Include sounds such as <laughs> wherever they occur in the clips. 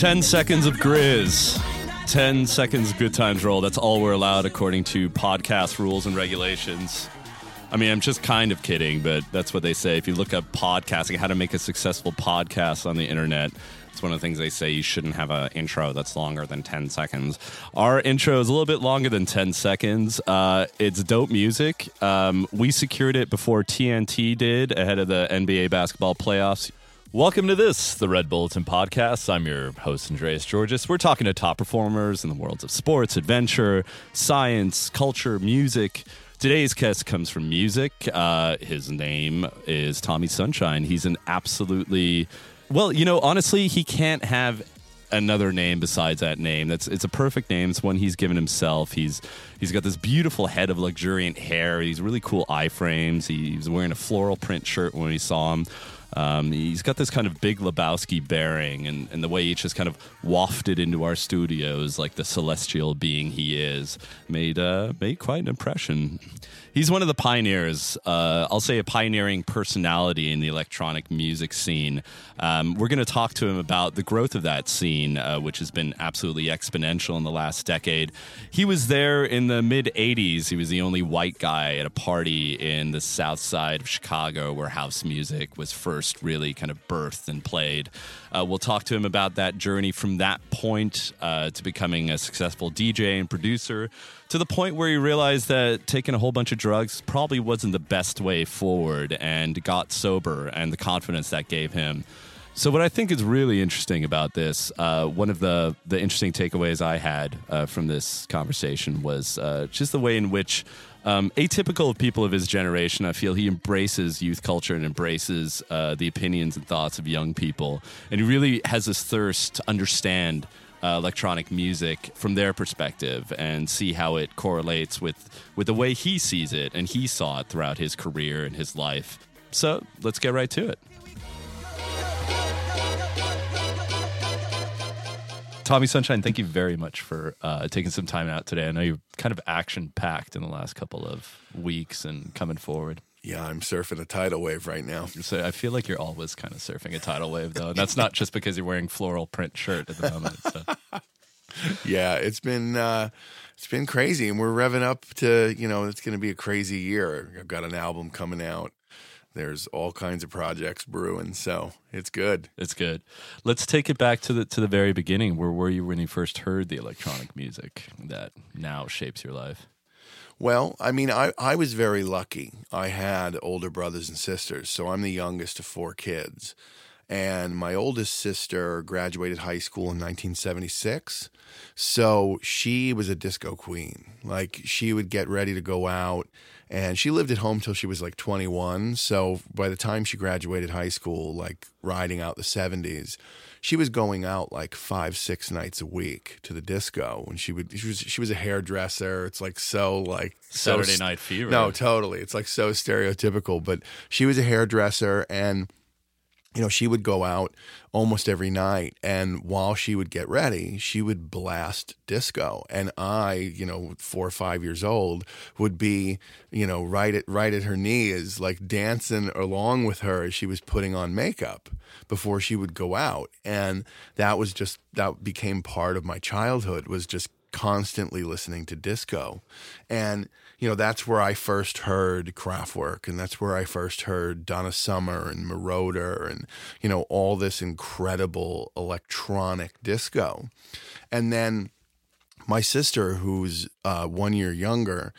10 seconds of GRiZ. 10 seconds good times roll. That's all we're allowed according to podcast rules and regulations. I mean, I'm just kind of kidding, but that's what they say. If you look up podcasting, how to make a successful podcast on the internet, it's one of the things they say you shouldn't have an intro that's longer than 10 seconds. Our intro is a little bit longer than 10 seconds. Uh, it's dope music. Um, we secured it before TNT did ahead of the NBA basketball playoffs. Welcome to this, the Red Bulletin Podcast. I'm your host, Andreas Tzortzis. We're talking to top performers in the worlds of sports, adventure, science, culture, music. Today's guest comes from music. Uh, his name is Tommy Sunshine. He's an absolutely, well, you know, honestly, he can't have another name besides that name. That's it's a perfect name. It's one he's given himself. He's he's got this beautiful head of luxuriant hair. He's really cool eye frames. He, he's wearing a floral print shirt when we saw him. Um, he's got this kind of big Lebowski bearing, and, and the way he just kind of wafted into our studios like the celestial being he is made uh, made quite an impression. He's one of the pioneers. Uh, I'll say a pioneering personality in the electronic music scene. Um, we're going to talk to him about the growth of that scene, uh, which has been absolutely exponential in the last decade. He was there in the mid 80s. He was the only white guy at a party in the south side of Chicago where house music was first really kind of birthed and played. Uh, we'll talk to him about that journey from that point uh, to becoming a successful DJ and producer to the point where he realized that taking a whole bunch of drugs probably wasn't the best way forward and got sober and the confidence that gave him. So, what I think is really interesting about this, uh, one of the, the interesting takeaways I had uh, from this conversation was uh, just the way in which, um, atypical of people of his generation, I feel he embraces youth culture and embraces uh, the opinions and thoughts of young people. And he really has this thirst to understand uh, electronic music from their perspective and see how it correlates with with the way he sees it and he saw it throughout his career and his life. So let's get right to it. Tommy Sunshine, thank you very much for uh, taking some time out today. I know you're kind of action packed in the last couple of weeks and coming forward. Yeah, I'm surfing a tidal wave right now. So I feel like you're always kind of surfing a tidal wave, though. And that's not just because you're wearing floral print shirt at the moment. So. <laughs> yeah, it's been uh, it's been crazy, and we're revving up to you know it's going to be a crazy year. I've got an album coming out. There's all kinds of projects brewing, so it's good. It's good. Let's take it back to the to the very beginning. Where were you when you first heard the electronic music that now shapes your life? Well, I mean, I, I was very lucky. I had older brothers and sisters, so I'm the youngest of four kids. And my oldest sister graduated high school in 1976. So she was a disco queen. Like, she would get ready to go out, and she lived at home till she was like 21. So by the time she graduated high school, like riding out the 70s, she was going out like five, six nights a week to the disco. And she would, she was, she was a hairdresser. It's like so like Saturday so, Night Fever. No, totally. It's like so stereotypical. But she was a hairdresser and you know, she would go out almost every night. And while she would get ready, she would blast disco. And I, you know, four or five years old, would be, you know, right at right at her knees, like dancing along with her as she was putting on makeup before she would go out. And that was just that became part of my childhood was just constantly listening to disco. And you know, that's where I first heard Kraftwerk, and that's where I first heard Donna Summer and Moroder, and you know, all this incredible electronic disco. And then my sister, who's uh, one year younger,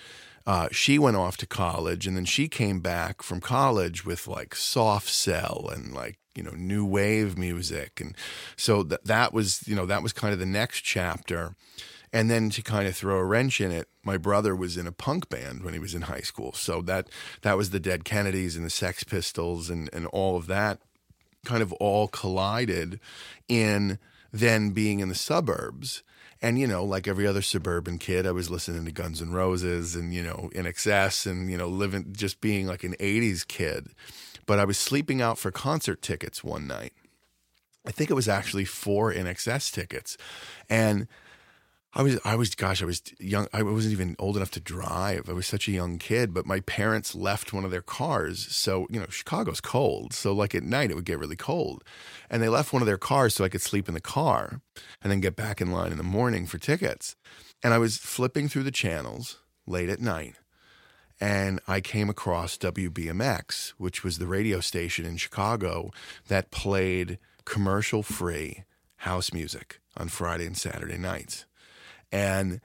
uh, she went off to college, and then she came back from college with like soft cell and like you know new wave music, and so that that was you know that was kind of the next chapter. And then to kind of throw a wrench in it, my brother was in a punk band when he was in high school. So that that was the Dead Kennedys and the Sex Pistols and, and all of that kind of all collided in then being in the suburbs. And, you know, like every other suburban kid, I was listening to Guns N' Roses and, you know, INXS and, you know, living, just being like an 80s kid. But I was sleeping out for concert tickets one night. I think it was actually four INXS tickets. And I was, I was, gosh, I was young. I wasn't even old enough to drive. I was such a young kid, but my parents left one of their cars. So, you know, Chicago's cold. So, like at night, it would get really cold. And they left one of their cars so I could sleep in the car and then get back in line in the morning for tickets. And I was flipping through the channels late at night and I came across WBMX, which was the radio station in Chicago that played commercial free house music on Friday and Saturday nights and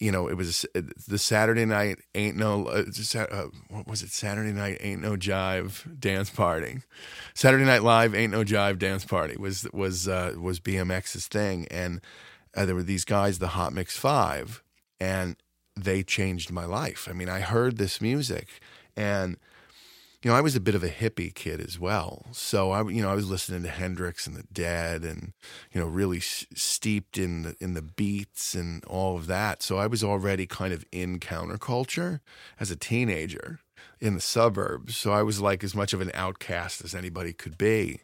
you know it was the Saturday night ain't no uh, uh, what was it Saturday night ain't no jive dance party, Saturday Night Live ain't no jive dance party was was uh, was BMX's thing, and uh, there were these guys the Hot Mix Five, and they changed my life. I mean, I heard this music, and you know, I was a bit of a hippie kid as well. So I, you know, I was listening to Hendrix and the Dead, and you know, really s- steeped in the in the beats and all of that. So I was already kind of in counterculture as a teenager in the suburbs. So I was like as much of an outcast as anybody could be.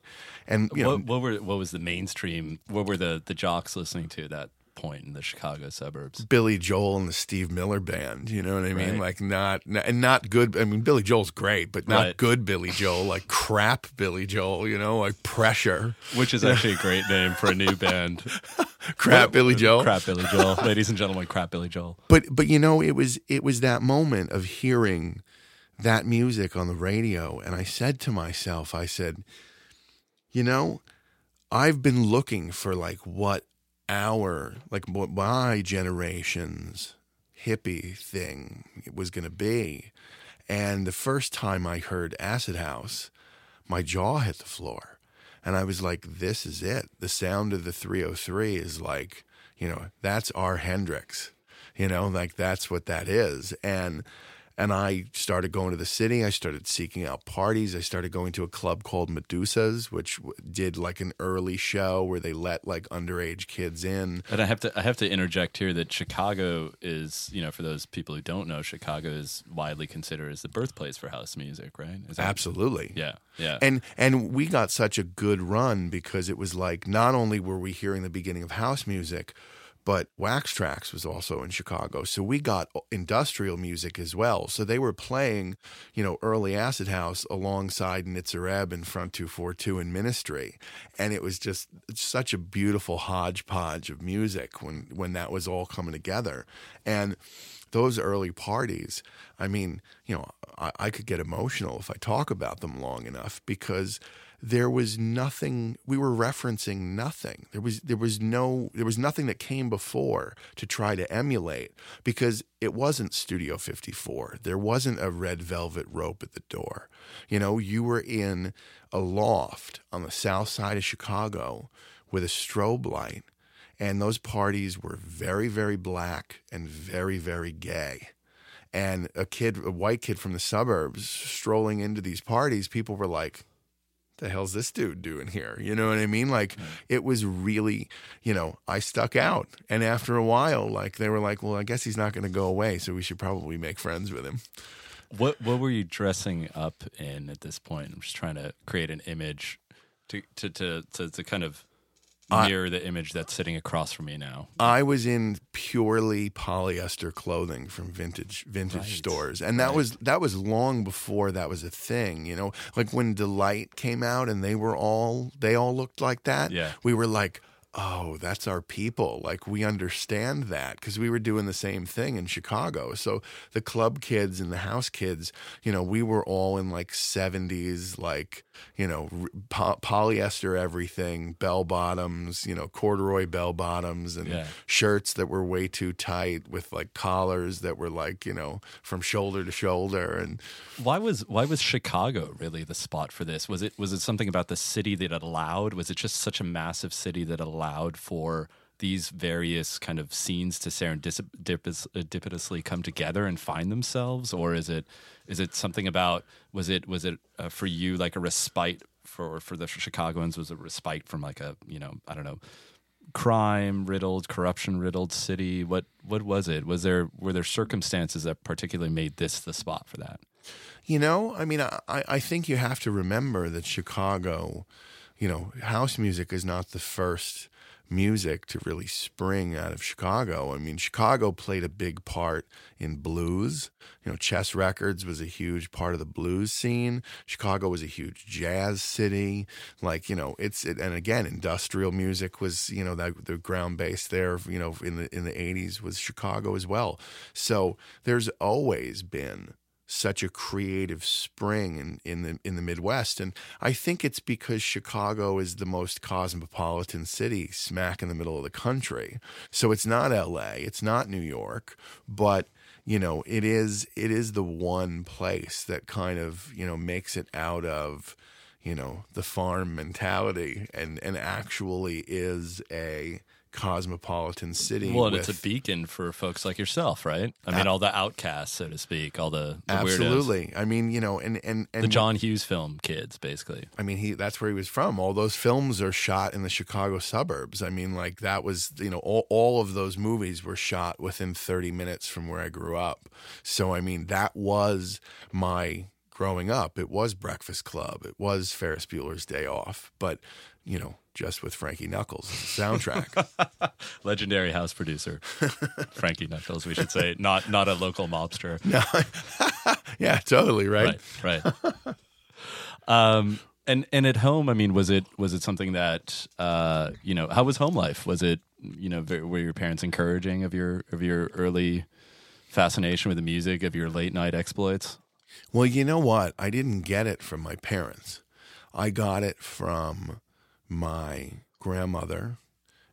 And you know, what, what were what was the mainstream? What were the the jocks listening to that point in the Chicago suburbs. Billy Joel and the Steve Miller Band. You know what I mean? Right. Like not, not and not good. I mean, Billy Joel's great, but not Right. good Billy Joel. Like crap Billy Joel. You know, like pressure. Which is actually a great name for a new band. <laughs> Crap Billy Joel. Crap Billy Joel. Ladies and gentlemen, Crap Billy Joel. But but you know, it was it was that moment of hearing that music on the radio, and I said to myself, I said, you know, I've been looking for like what our like my generation's hippie thing was going to be, and the first time I heard Acid House, my jaw hit the floor. And I was like, this is it. The sound of the 303 is like, you know, that's our Hendrix. You know, like that's what that is. And and I started going to the city. I started seeking out parties. I started going to a club called Medusa's, which w- did like an early show where they let like underage kids in. And I have to I have to interject here that Chicago is, you know, for those people who don't know, Chicago is widely considered as the birthplace for house music, right? Is that- Absolutely. Yeah. Yeah. And and we got such a good run because it was like not only were we hearing the beginning of house music, but Wax Trax was also in Chicago. So we got uh, industrial music as well. So they were playing, you know, early Acid House alongside Nitzer Ebb and Front 242 and Ministry. And it was just such a beautiful hodgepodge of music when when that was all coming together. And those early parties, I mean, you know, I, I could get emotional if I talk about them long enough because there was nothing we were referencing nothing. There was there was no there was nothing that came before to try to emulate because it wasn't studio 54 there wasn't a red velvet rope at the door. You know you were in a loft on the south side of chicago with a strobe light and those parties were very very black and very very gay. And a kid a white kid from the suburbs strolling into these parties people were like the hell's this dude doing here? You know what I mean? Like it was really, you know, I stuck out. And after a while, like they were like, well, I guess he's not going to go away, so we should probably make friends with him. what what were you dressing up in at this point? I'm just trying to create an image to to to to, to kind of I- the image that's sitting across from me now. I was in purely polyester clothing from vintage vintage Right. stores, and that Right. was that was long before that was a thing. You know, like when Deee-Lite came out, and they were all they all looked like that. Yeah. we were like. Oh, that's our people. Like, we understand that because we were doing the same thing in Chicago. So, the club kids and the house kids, you know, we were all in like 70s, like, you know, po- polyester everything, bell bottoms, you know, corduroy bell bottoms, and Yeah. shirts that were way too tight with like collars that were like you know from shoulder to shoulder and Why was why was Chicago really the spot for this? Was it was it something about the city that allowed? Was it just such a massive city that allowed for these various kind of scenes to serendipitously come together and find themselves, or is it is it something about was it was it uh, for you like a respite for for the Chicagoans? Was a respite from like a you know I don't know crime riddled corruption riddled city? What what was it? Was there were there circumstances that particularly made this the spot for that? You know i mean i i think you have to remember that chicago you know house music is not the first music to really spring out of Chicago. I mean, Chicago played a big part in blues. You know, Chess Records was a huge part of the blues scene. Chicago was a huge jazz city. Like, you know, it's it, and again, industrial music was, you know, that the ground base there, you know, in the in the 80s was Chicago as well. So, there's always been such a creative spring in, in the in the Midwest. And I think it's because Chicago is the most cosmopolitan city smack in the middle of the country. So it's not LA, it's not New York, but you know, it is it is the one place that kind of, you know, makes it out of you know the farm mentality and and actually is a cosmopolitan city. Well, with, it's a beacon for folks like yourself, right? I mean, all the outcasts, so to speak, all the, the absolutely. Weirdos. I mean, you know, and and and the John Hughes film kids, basically. I mean, he that's where he was from. All those films are shot in the Chicago suburbs. I mean, like that was you know all all of those movies were shot within thirty minutes from where I grew up. So I mean, that was my growing up. It was Breakfast Club. It was Ferris Bueller's Day Off. But you know, just with Frankie Knuckles as a soundtrack. <laughs> Legendary house producer, Frankie Knuckles. We should say not not a local mobster. <laughs> No. yeah, totally right. Right. Right. <laughs> um, and and at home, I mean, was it was it something that uh, you know? How was home life? Was it you know? Were your parents encouraging of your of your early fascination with the music of your late night exploits? Well, you know what? I didn't get it from my parents. I got it from my grandmother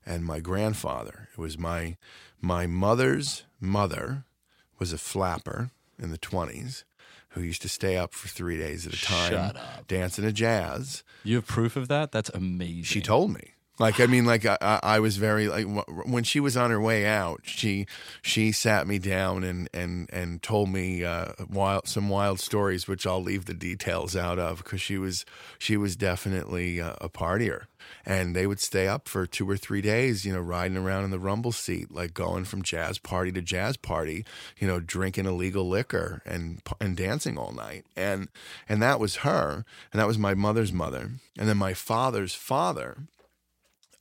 and my grandfather. It was my my mother's mother was a flapper in the 20s who used to stay up for 3 days at a time dancing a jazz. You have proof of that? That's amazing. She told me. Like I mean, like I, I was very like when she was on her way out, she she sat me down and and and told me uh, wild some wild stories, which I'll leave the details out of because she was she was definitely a partier, and they would stay up for two or three days, you know, riding around in the rumble seat, like going from jazz party to jazz party, you know, drinking illegal liquor and and dancing all night, and and that was her, and that was my mother's mother, and then my father's father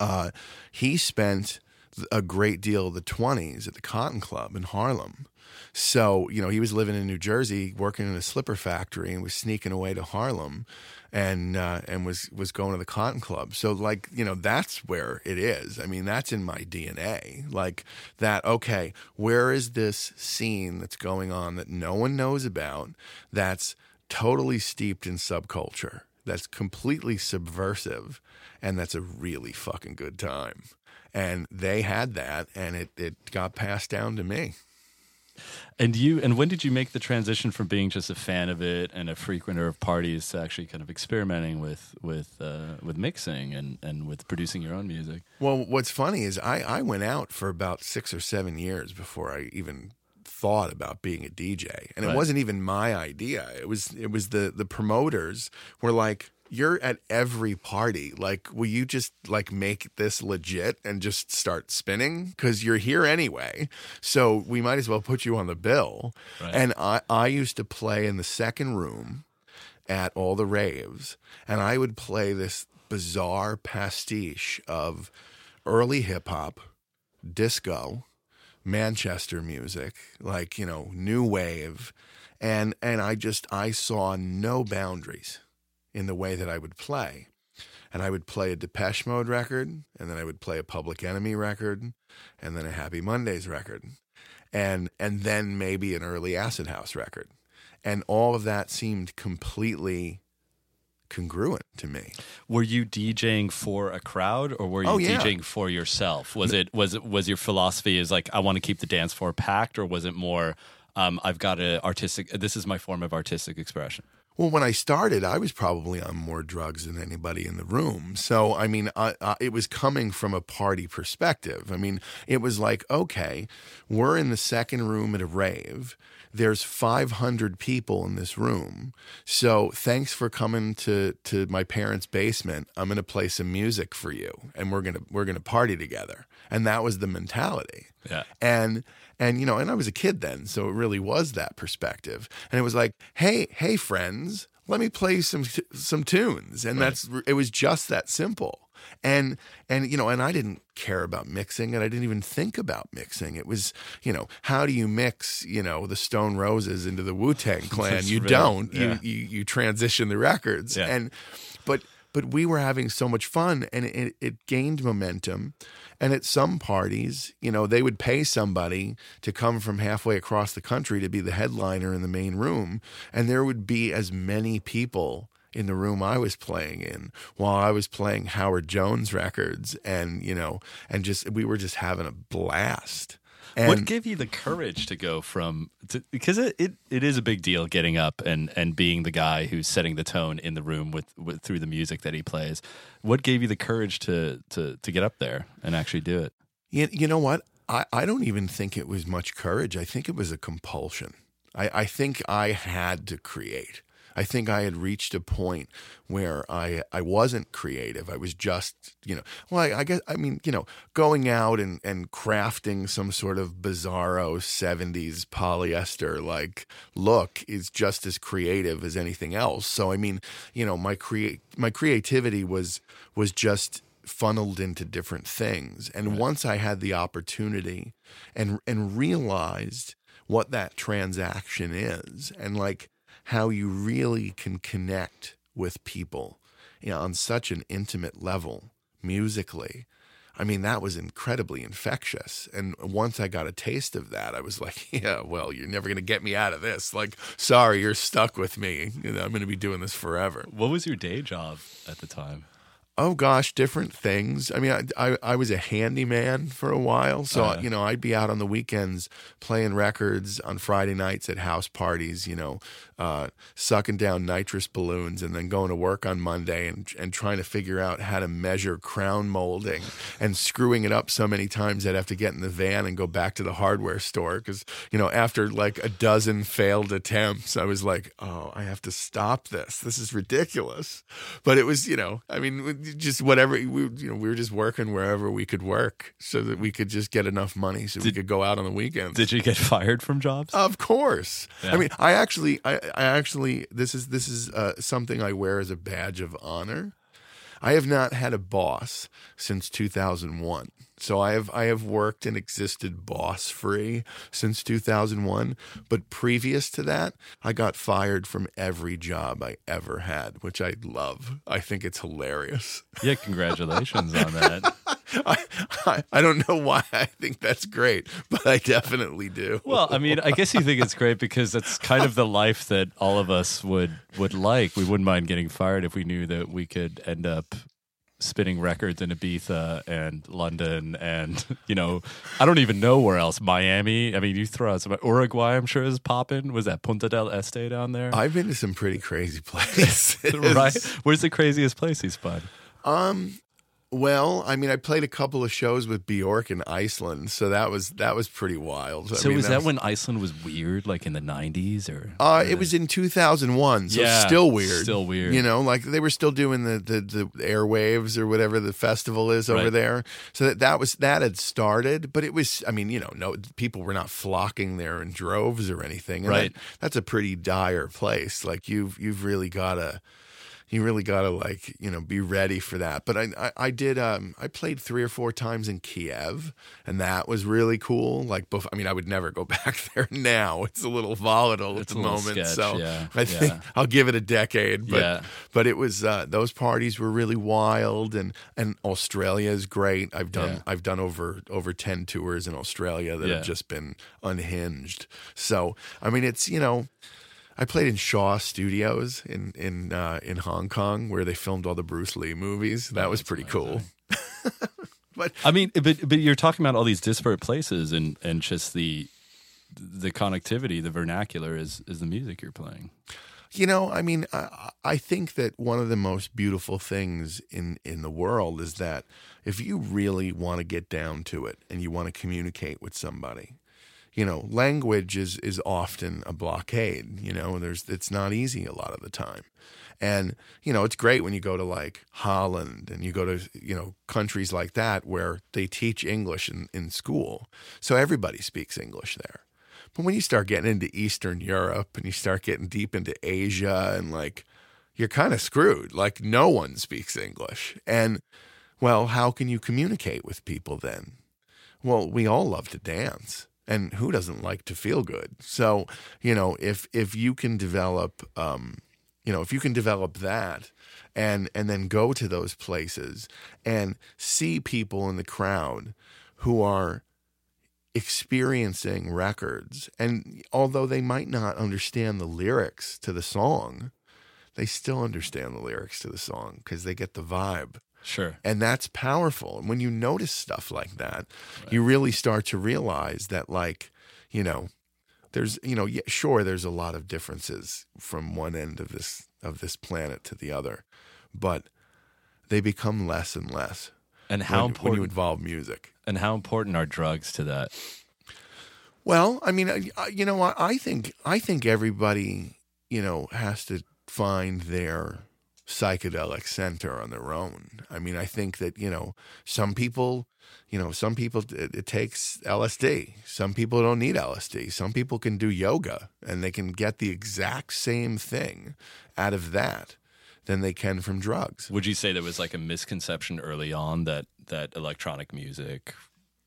uh, he spent a great deal of the 20s at the Cotton Club in Harlem. So, you know, he was living in New Jersey, working in a slipper factory, and was sneaking away to Harlem and uh, and was was going to the Cotton Club. So like you know that's where it is. I mean that's in my DNA. Like that. Okay, where is this scene that's going on that no one knows about? That's totally steeped in subculture. That's completely subversive and that's a really fucking good time. And they had that, and it it got passed down to me. And you and when did you make the transition from being just a fan of it and a frequenter of parties to actually kind of experimenting with with uh, with mixing and and with producing your own music? Well, what's funny is I I went out for about six or seven years before I even thought about being a DJ, and it wasn't even my idea. It was it was the the promoters were like, you're at every party. Like, will you just like make this legit and just start spinning? Because you're here anyway. So we might as well put you on the bill. Right. And I, I used to play in the second room at all the raves, and I would play this bizarre pastiche of early hip hop, disco, Manchester music, like, you know, new wave. And and I just I saw no boundaries in the way that I would play. And I would play a Depeche Mode record, and then I would play a Public Enemy record, and then a Happy Mondays record, and and then maybe an early Acid House record. And all of that seemed completely congruent to me. Were you DJing for a crowd or were you oh, yeah. DJing for yourself? Was it was it was your philosophy is like I want to keep the dance floor packed or was it more um, I've got a artistic this is my form of artistic expression? Well, when I started, I was probably on more drugs than anybody in the room. So, I mean, I, I, it was coming from a party perspective. I mean, it was like, okay, we're in the second room at a rave. There's 500 people in this room. So, thanks for coming to to my parents' basement. I'm going to play some music for you, and we're gonna we're gonna party together. And that was the mentality. Yeah. And and, you know, and I was a kid then, so it really was that perspective. And it was like, hey, hey, friends, let me play some some tunes and right. that's it was just that simple And and you know, and I didn't care about mixing and I didn't even think about mixing. It was, you know, how do you mix, you know, the Stone Roses into the Wu-Tang <laughs> Clan? you really- don't. yeah. You, you you transition the records. Yeah. And but but we were having so much fun and it, it gained momentum and at some parties you know they would pay somebody to come from halfway across the country to be the headliner in the main room and there would be as many people in the room I was playing in while I was playing Howard Jones records and you know and just we were just having a blast and what gave you the courage to go from to, because it, it, it is a big deal getting up and, and being the guy who's setting the tone in the room with, with through the music that he plays. What gave you the courage to to to get up there and actually do it? You, you know what? I, I don't even think it was much courage. I think it was a compulsion. I, I think I had to create. I think I had reached a point where I I wasn't creative. I was just, you know, well, I, I guess, I mean, you know, going out and, and crafting some sort of bizarro 70s polyester like look is just as creative as anything else. So, I mean, you know, my create my creativity was was just funneled into different things. And once I had the opportunity and and realized what that transaction is and like how you really can connect with people you know, on such an intimate level musically. I mean, that was incredibly infectious. And once I got a taste of that, I was like, <laughs> yeah, well, you're never going to get me out of this. Like, sorry, you're stuck with me. You know, I'm going to be doing this forever. What was your day job at the time? Oh gosh, different things. I mean, I, I, I was a handyman for a while, so Uh-huh. you know I'd be out on the weekends playing records on Friday nights at house parties. You know, uh, sucking down nitrous balloons and then going to work on Monday and and trying to figure out how to measure crown molding and screwing it up so many times I'd have to get in the van and go back to the hardware store because you know after like a dozen failed attempts, I was like, oh, I have to stop this. This is ridiculous. But it was you know, I mean, just whatever we you know we were just working wherever we could work so that we could just get enough money so we could go out on the weekends. Did you get <laughs> fired from jobs? Of course. Yeah. I mean, I actually, I, I actually, this is this is uh, something I wear as a badge of honor. I have not had a boss since 2001. So I have I have worked and existed boss free since 2001, but previous to that, I got fired from every job I ever had, which I love. I think it's hilarious. Yeah, congratulations on that. <laughs> I, I I don't know why I think that's great, but I definitely do. Well, I mean, I guess you think it's great because that's kind of the life that all of us would would like. We wouldn't mind getting fired if we knew that we could end up spinning records in Ibiza and London and <laughs> you know, I don't even know where else. Miami. I mean, you throw out some Uruguay. I'm sure is popping. Was that Punta del Este down there? I've been to some pretty crazy <laughs> places. <laughs> right. Where's the craziest place spun? Um. Well, I mean, I played a couple of shows with Bjork in Iceland, so that was that was pretty wild. I So mean, was that was- when Iceland was weird, like in the '90s, or Uh, it was in 2001, so Yeah, still weird. still weird. You know, like they were still doing the the, the airwaves or whatever the festival is over Right. there. So that, that was that had started, but it was. I mean, you know, no people were not flocking there in droves or anything. And Right. that- that's a pretty dire place. Like you've you've really got to. You really got to like you know be ready for that. But I, I I did um I played three or four times in Kiev and that was really cool. Like bef- I mean I would never go <laughs> back there now. It's a little volatile It's at the moment. sketch, so yeah, I think yeah. I'll give it a decade. But Yeah. but it was uh, those parties were really wild and and Australia is great. I've done. I've done over over ten tours in Australia that have just been unhinged. So I mean it's you know. I played in Shaw Studios in in uh, in Hong Kong where they filmed all the Bruce Lee movies. That was pretty cool. <laughs> but I mean, but but you're talking about all these disparate places and and just the the connectivity, the vernacular is is the music you're playing. You know, I mean, I, I think that one of the most beautiful things in, in the world is that if you really want to get down to it and you want to communicate with somebody, you know, language is is often a blockade. You know, there's it's not easy a lot of the time, and you know, it's great when you go to like Holland and you go to you know countries like that where they teach English in, in school, so everybody speaks English there. But when you start getting into Eastern Europe and you start getting deep into Asia and like you're kind of screwed. Like no one speaks English. And Well, how can you communicate with people then? Well, we all love to dance. And who doesn't like to feel good? So, you know, if if you can develop um, you know, if you can develop that and and then go to those places and see people in the crowd who are experiencing records and although they might not understand the lyrics to the song they still understand the lyrics to the song because they get the vibe Sure. and that's powerful and when you notice stuff like that you really start to realize that like you know there's you know yeah, sure there's a lot of differences from one end of this of this planet to the other but they become less and less And how when, when important you involve music and how important are drugs to that? Well, I mean, you know, I think I think everybody, you know, has to find their psychedelic center on their own. I mean, I think that you know, some people, you know, some people it, it takes LSD. Some people don't need LSD. Some people can do yoga and they can get the exact same thing out of that than they can from drugs. Would you say there was like a misconception early on that that electronic music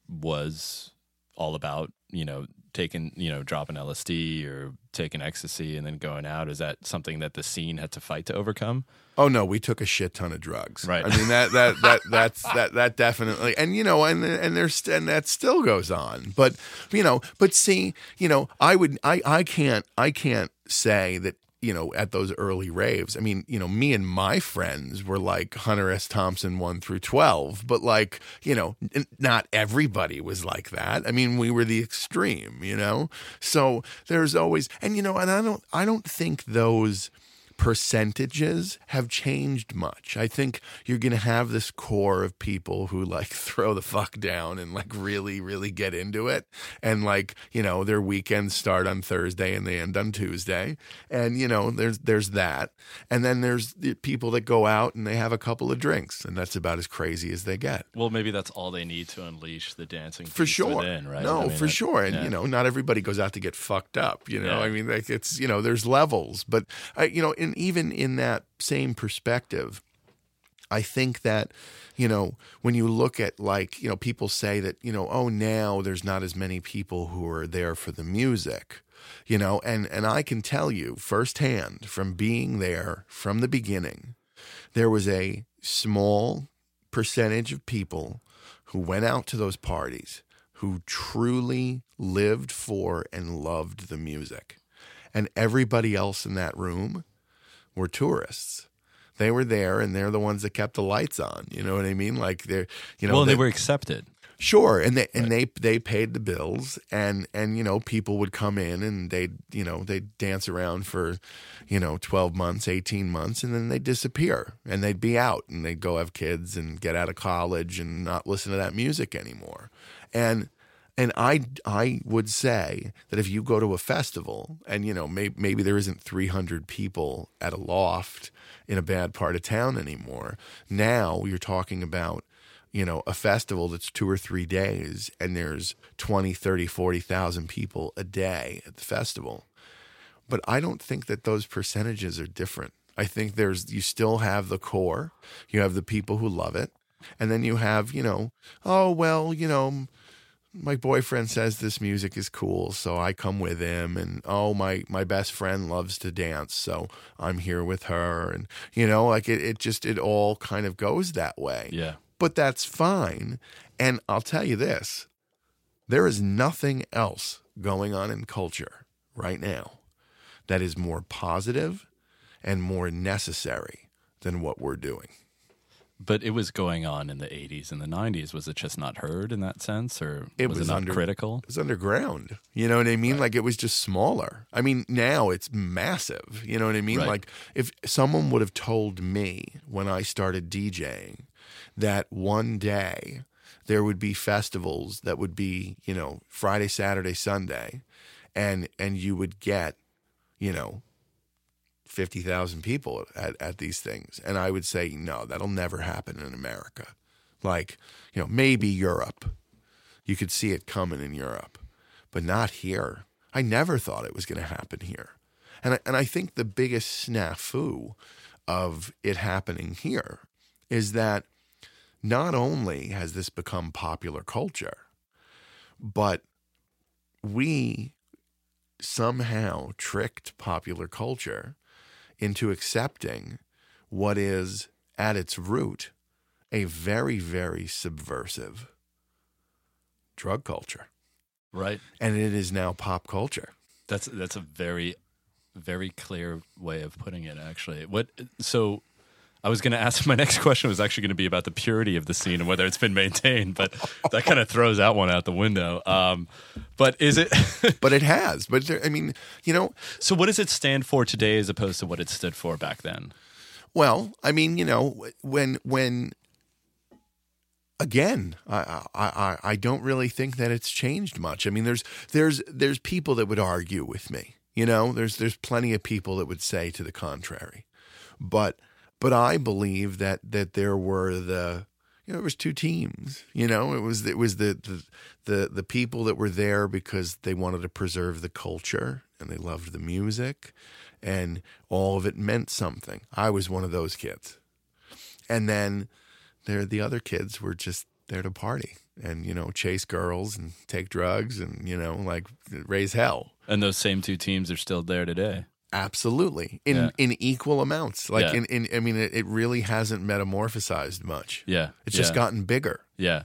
was all about, you know, taking, you know, dropping LSD or taking ecstasy and then going out? Is that something that the scene had to fight to overcome? Oh no, we took a shit ton of drugs. Right. I mean that <laughs> that that that's that that definitely and you know and and there's and that still goes on. But you know, but see, you know, I would I I can't I can't say that you know, at those early raves. I mean, you know, me and my friends were like Hunter S. Thompson 1 through 12, but like, you know, n- not everybody was like that. I mean, we were the extreme, you know? So there's always, and you know, and I don't, I don't think those percentages have changed much. I think you're going to have this core of people who like <laughs> throw the fuck down and like really, really get into it. And like, you know, their weekends start on Thursday and they end on Tuesday. And, you know, there's, there's that. And then there's the people that go out and they have a couple of drinks and that's about as crazy as they get. Well, maybe that's all they need to unleash the dancing For sure. within, right? No, I mean, for that- sure. And, yeah. you know, not everybody goes out to get fucked up, you know? Yeah. I mean, like it's, you know, there's levels. But, I, you know, and even in that same perspective, I think that, you know, when you look at like, you know, people say that, you know, oh, now there's not as many people who are there for the music, you know, and, and I can tell you firsthand from being there from the beginning, there was a small percentage of people who went out to those parties who truly lived for and loved the music. And everybody else in that room were tourists. They were there and they're the ones that kept the lights on. You know what I mean? Like they're, you know, well, they they- were accepted. Sure, and they and they they paid the bills, and and you know people would come in and they'd you know they'd dance around for, you know, twelve months, eighteen months, and then they'd disappear, and they'd be out, and they'd go have kids and get out of college and not listen to that music anymore, and and I I would say that if you go to a festival and you know maybe maybe there isn't 300 people at a loft in a bad part of town anymore. Now you're talking about you know a festival that's 2 or 3 days and there's 20, 30, 40,000 people a day at the festival. But I don't think that those percentages are different. I think there's you still have the core. You have the people who love it. And then you have, you know, oh well, you know, my boyfriend says this music is cool, so I come with him and oh my my best friend loves to dance, so I'm here with her and you know, like it, it just it all kind of goes that way. Yeah. But that's fine. And I'll tell you this. There is nothing else going on in culture right now that is more positive and more necessary than what we're doing. But it was going on in the 80s and the 90s. Was it just not heard in that sense, or It was, was it not under- critical? It was underground. You know what I mean? Like it was just smaller. I mean, now it's massive. You know what I mean? Right. Like if someone would have told me when I started DJing that one day there would be festivals that would be, you know, Friday, Saturday, Sunday, and and you would get, you know, 50,000 people at, at these things. And I would say, no, that'll never happen in America. Like, you know, maybe Europe. You could see it coming in Europe, but not here. I never thought it was going to happen here. And I, and I think the biggest snafu of it happening here is that not only has this become popular culture, but we somehow tricked popular culture into accepting what is at its root a very, very subversive drug culture. Right. And it is now pop culture. That's that's a very very clear way of putting it actually. What so I was going to ask <laughs> my next question was actually going to be about the purity of the scene and whether it's been maintained, but that kind of throws that one out the window. Um, but is it <laughs> But it has. But there, I mean, you know, So what does it stand for today as opposed to what it stood for back then? Well, I mean, you know, when when again, I, I I I don't really think that it's changed much. I mean, there's there's there's people that would argue with me. You know, there's there's plenty of people that would say to the contrary, but but I believe that that there were the you know, it was two teams. You know, it was it was the, the the the people that were there because they wanted to preserve the culture and they loved the music, and all of it meant something. I was one of those kids, and then there the other kids were just there to party and you know chase girls and take drugs and you know like raise hell. And those same two teams are still there today. Absolutely, in Yeah. in equal amounts. Like Yeah. in, in, I mean, it, it really hasn't metamorphosized much. Yeah. It's just yeah. gotten bigger. Yeah.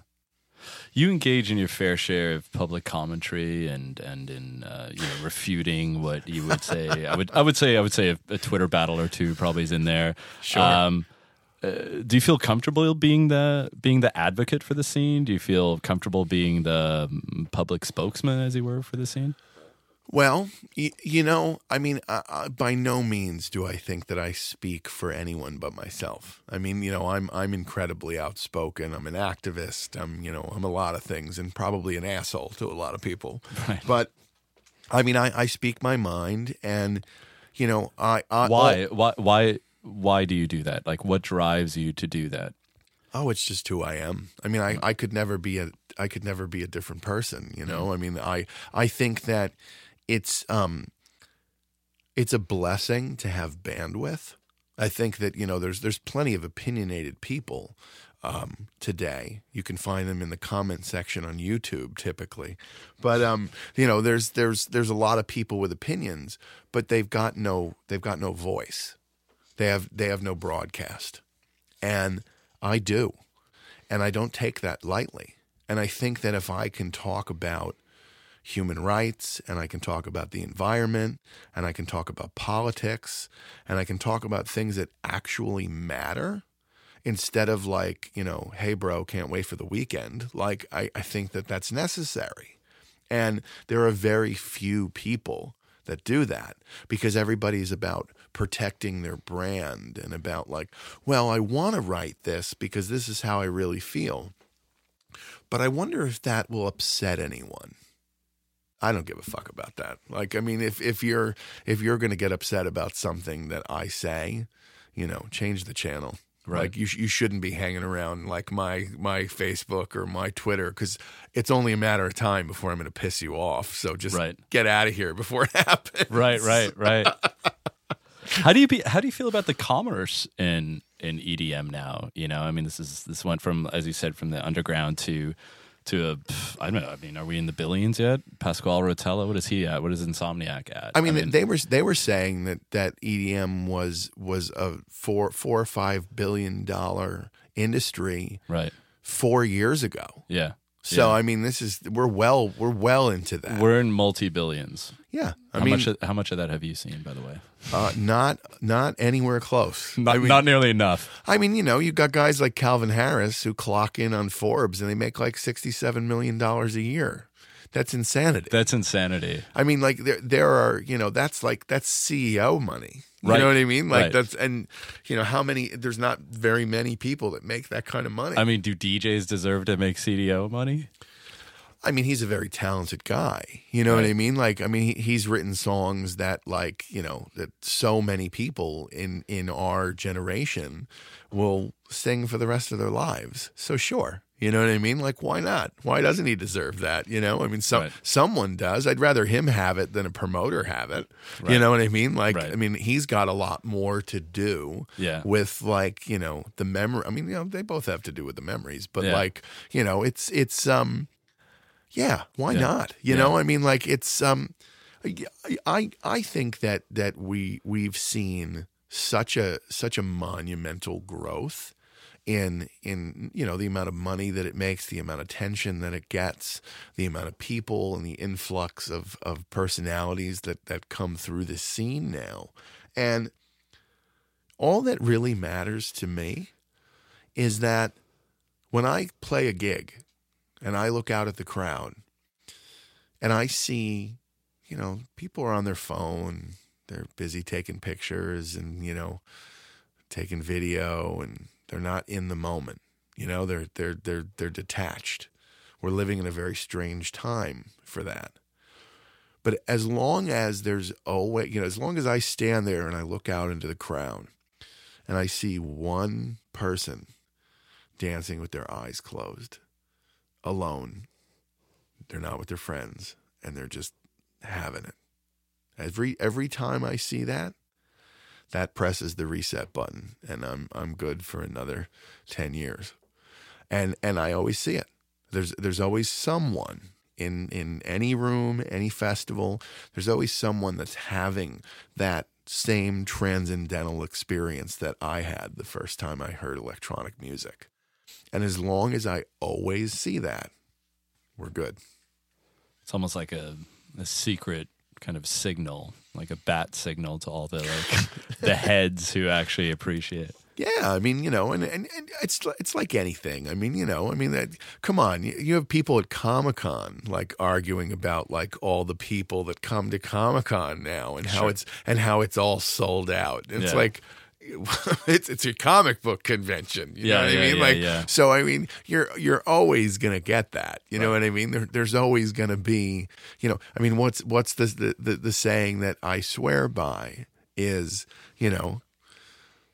You engage in your fair share of public commentary and and in uh, you know refuting what you would say. I would I would say I would say a, a Twitter battle or two probably is in there. Sure. Um, uh, do you feel comfortable being the being the advocate for the scene? Do you feel comfortable being the mm, public spokesman, as you were, for the scene? Well, y- you know, I mean, uh, uh, by no means do I think that I speak for anyone but myself. I mean, you know, I'm I'm incredibly outspoken. I'm an activist. I'm, you know, I'm a lot of things, and probably an asshole to a lot of people. Right. But I mean, I, I speak my mind, and you know, I, I Why why why why do you do that? Like, what drives you to do that? Oh, it's just who I am. I mean, I, I could never be a I could never be a different person, you know? I mean, I I think that it's um it's a blessing to have bandwidth. I think that, you know, there's there's plenty of opinionated people um, today. You can find them in the comment section on YouTube typically. But um, you know, there's there's there's a lot of people with opinions, but they've got no they've got no voice. They have they have no broadcast. And I do. And I don't take that lightly. And I think that if I can talk about human rights and I can talk about the environment and I can talk about politics and I can talk about things that actually matter instead of like, you know, hey, bro, can't wait for the weekend, like, I, I think that that's necessary. And there are very few people that do that because everybody's about protecting their brand and about like, well, I want to write this because this is how I really feel. But I wonder if that will upset anyone. I don't give a fuck about that. Like, I mean, if if you're if you're going to get upset about something that I say, you know, change the channel. Right. Like you sh- you shouldn't be hanging around like my my Facebook or my Twitter because it's only a matter of time before I'm going to piss you off. So just Right. get out of here before it <laughs> happens. Right, right, right. how do you be, how do you feel about the commerce in in EDM now? You know, I mean, this is this went from as you said from the underground to to a I don't know. I mean, are we in the billions yet? Pasquale Rotella, what is he at? What is Insomniac at? I mean, they were they were saying that that EDM was was a four four or five billion dollar industry right, four years ago. yeah. So Yeah. I mean, this is we're well we're well into that. We're in multi billions. yeah, I How mean, much of, how much of that have you seen, by the way? uh, not not anywhere close. <laughs> Not, I mean, not nearly enough. I mean, you know, you got guys like Calvin Harris who clock in on Forbes and they make like sixty seven million dollars a year. That's insanity. That's insanity. I mean, like there there are you know that's like that's CEO money. You Right. know what I mean? Like Right. that's and you know how many? There's not very many people that make that kind of money. I mean, do DJs deserve to make CDO money? I mean, he's a very talented guy. You know what I mean? Like, I mean, he, he's written songs that, like, you know, that so many people in in our generation will sing for the rest of their lives. So sure, You know what I mean? Like, why not? Why doesn't he deserve that? You know, I mean, some Right. someone does. I'd rather him have it than a promoter have it. You know what I mean? Like, Right. I mean, he's got a lot more to do Yeah. with like you know the memory. I mean, you know, they both have to do with the memories, but Yeah. like you know, it's it's um, yeah, why Yeah. not? You Yeah. know, I mean, like it's um, I I I think that that we we've seen such a such a monumental growth in in you know the amount of money that it makes, the amount of attention that it gets, the amount of people and the influx of of personalities that that come through the scene now. And all that really matters to me is that when I play a gig and I look out at the crowd and I see, you know, people are on their phone, they're busy taking pictures and, you know, taking video and they're not in the moment. You know, they're they're they're they're detached. We're living in a very strange time for that. But as long as there's always, you know, as long as I stand there and I look out into the crowd and I see one person dancing with their eyes closed, alone, they're not with their friends, and they're just having it. Every every time I see that, that presses the reset button, and I'm I'm good for another ten years. And and I always see it. There's there's always someone in in any room, any festival. There's always someone that's having that same transcendental experience that I had the first time I heard electronic music. And as long as I always see that, we're good. It's almost like a, a secret kind of signal, like a bat signal to all the like <laughs> the heads who actually appreciate. Yeah, I mean, you know, and, and, and it's it's like anything. I mean, you know, I mean, that, come on, you, you have people at Comic Con like arguing about like all the people that come to Comic Con now and how it's and how it's all sold out. It's Yeah. like <laughs> it's it's a comic book convention. You Yeah, know what yeah, I mean? yeah, like, yeah. so I mean, you're you're always gonna get that. You know what I mean? There, there's always gonna be, you know, I mean, what's what's the the the, the saying that I swear by is, you know,